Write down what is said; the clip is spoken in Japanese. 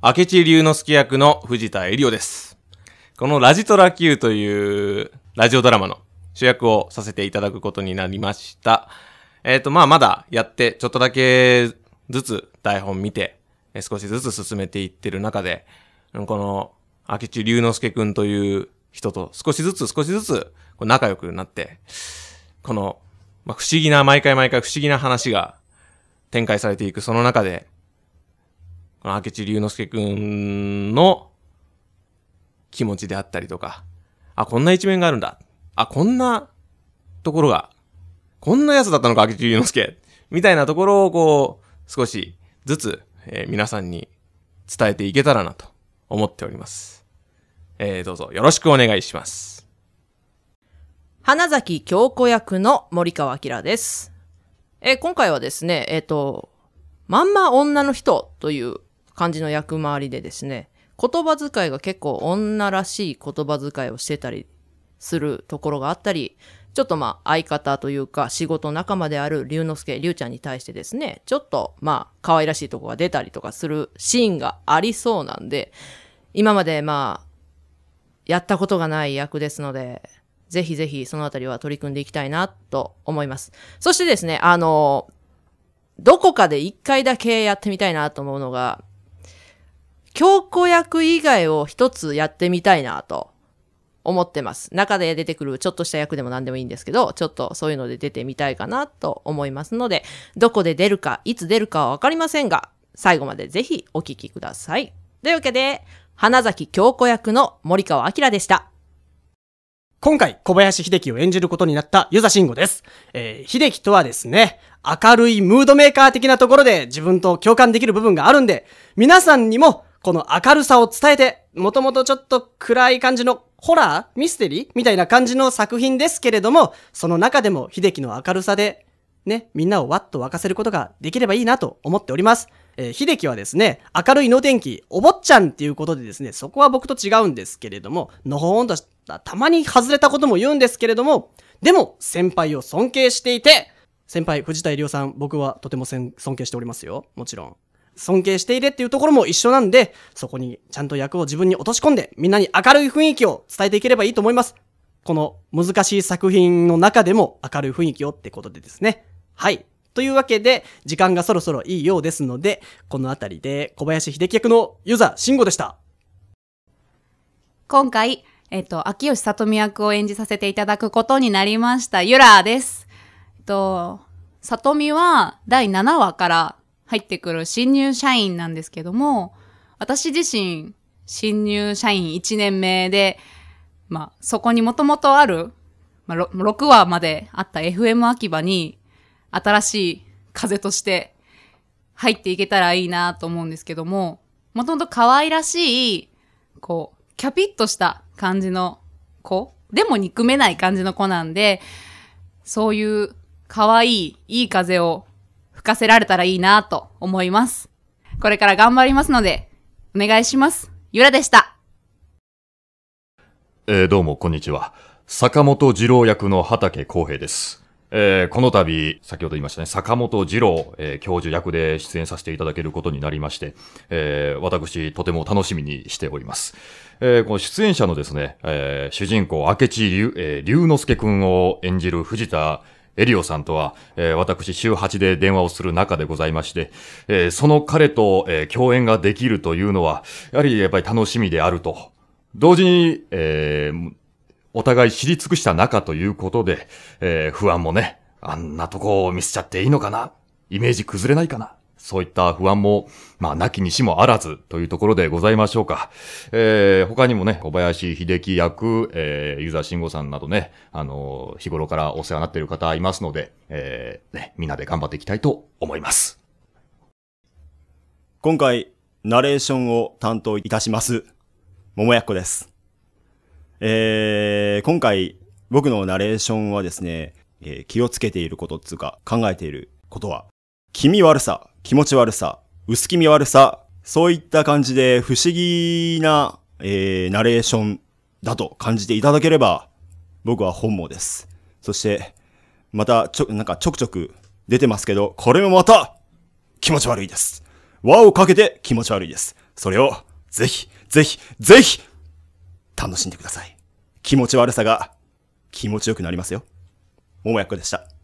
明智龍之介役の藤田エリオです。このラジトラ Q というラジオドラマの主役をさせていただくことになりました。えっ、と、まあ、まだやって、ちょっとだけずつ台本見て、少しずつ進めていってる中で、うんこの明智龍之介くんという人と少しずつ少しずつ仲良くなって、この、まあ、不思議な、毎回毎回不思議な話が展開されていくその中で、この明智龍之介くんの気持ちであったりとか、あ、こんな一面があるんだ。あ、こんなところが、こんなやつだったのか、明智龍之介。みたいなところをこう、少しずつ、えー皆さんに伝えていけたらなと思っております。えー、どうぞよろしくお願いします。花崎京子役の森川明です。えー今回はですね、えっ、と、まんま女の人という感じの役回りでですね、言葉遣いが結構女らしい言葉遣いをしてたりするところがあったり、ちょっとまあ相方というか仕事仲間である龍之介、龍ちゃんに対してですね、ちょっとまあ可愛らしいとこが出たりとかするシーンがありそうなんで、今までまあ、やったことがない役ですので、ぜひぜひそのあたりは取り組んでいきたいなと思います。そしてですね、あの、どこかで一回だけやってみたいなと思うのが、強子役以外を一つやってみたいなと思ってます。中で出てくるちょっとした役でも何でもいいんですけど、ちょっとそういうので出てみたいかなと思いますので、どこで出るか、いつ出るかはわかりませんが、最後までぜひお聞きください。というわけで、花崎京子役の森川明でした。今回、小林秀樹を演じることになったユザ慎吾です。えー、秀樹とはですね、明るいムードメーカー的なところで自分と共感できる部分があるんで、皆さんにもこの明るさを伝えて、もともとちょっと暗い感じのホラーミステリーみたいな感じの作品ですけれども、その中でも秀樹の明るさで、ね、みんなをわっと沸かせることができればいいなと思っております。えー、秀樹はですね、明るい能天気、お坊ちゃんっていうことでですね、そこは僕と違うんですけれども、のほほんとした、たまに外れたことも言うんですけれども、でも、先輩を尊敬していて、先輩、藤田入夫さん、僕はとても尊敬しておりますよ。もちろん。尊敬していれっていうところも一緒なんで、そこにちゃんと役を自分に落とし込んで、みんなに明るい雰囲気を伝えていければいいと思います。この難しい作品の中でも明るい雰囲気をってことでですね。はい。というわけで、時間がそろそろいいようですので、このあたりで小林秀樹役のユザ慎吾でした。今回、えっと、秋吉里美役を演じさせていただくことになりました、ゆらです。えっと、里美は第7話から入ってくる新入社員なんですけども、私自身、新入社員1年目で、まあ、そこにもともとある、まあ、6話まであった FM 秋葉に、新しい風として入っていけたらいいなと思うんですけども、もともと可愛らしい、こう、キャピッとした感じの子でも憎めない感じの子なんで、そういう可愛い、いい風を吹かせられたらいいなと思います。これから頑張りますので、お願いします。ゆらでした。えーどうも、こんにちは。坂本二郎役の畑康平です。えーこの度、先ほど言いましたね、坂本二郎、えー教授役で出演させていただけることになりまして、えー私、とても楽しみにしております。えーこの出演者のですね、えー主人公、明智龍、えー龍之介くんを演じる藤田エリオさんとは、えー私、週8で電話をする中でございまして、えーその彼と、えー共演ができるというのは、やはりやっぱり楽しみであると。同時に、えーお互い知り尽くした仲ということで、えー不安もね、あんなとこを見せちゃっていいのかな？イメージ崩れないかな？そういった不安も、まあ、なきにしもあらずというところでございましょうか。えー他にもね、小林秀樹役、えー、ユーザー慎吾さんなどね、あのー日頃からお世話になっている方いますので、えーね、みんなで頑張っていきたいと思います。今回、ナレーションを担当いたします、桃やっこです。えー、今回、僕のナレーションはですね、えー気をつけていることっつうか、考えていることは、気味悪さ、気持ち悪さ、薄気味悪さ、そういった感じで不思議な、えー、ナレーションだと感じていただければ、僕は本望です。そして、また、ちょ、なんかちょくちょく出てますけど、これもまた、気持ち悪いです。輪をかけて気持ち悪いです。それを、ぜひ、ぜひ、ぜひ、楽しんでください。気持ち悪さが、気持ちよくなりますよ。桃やっこでした。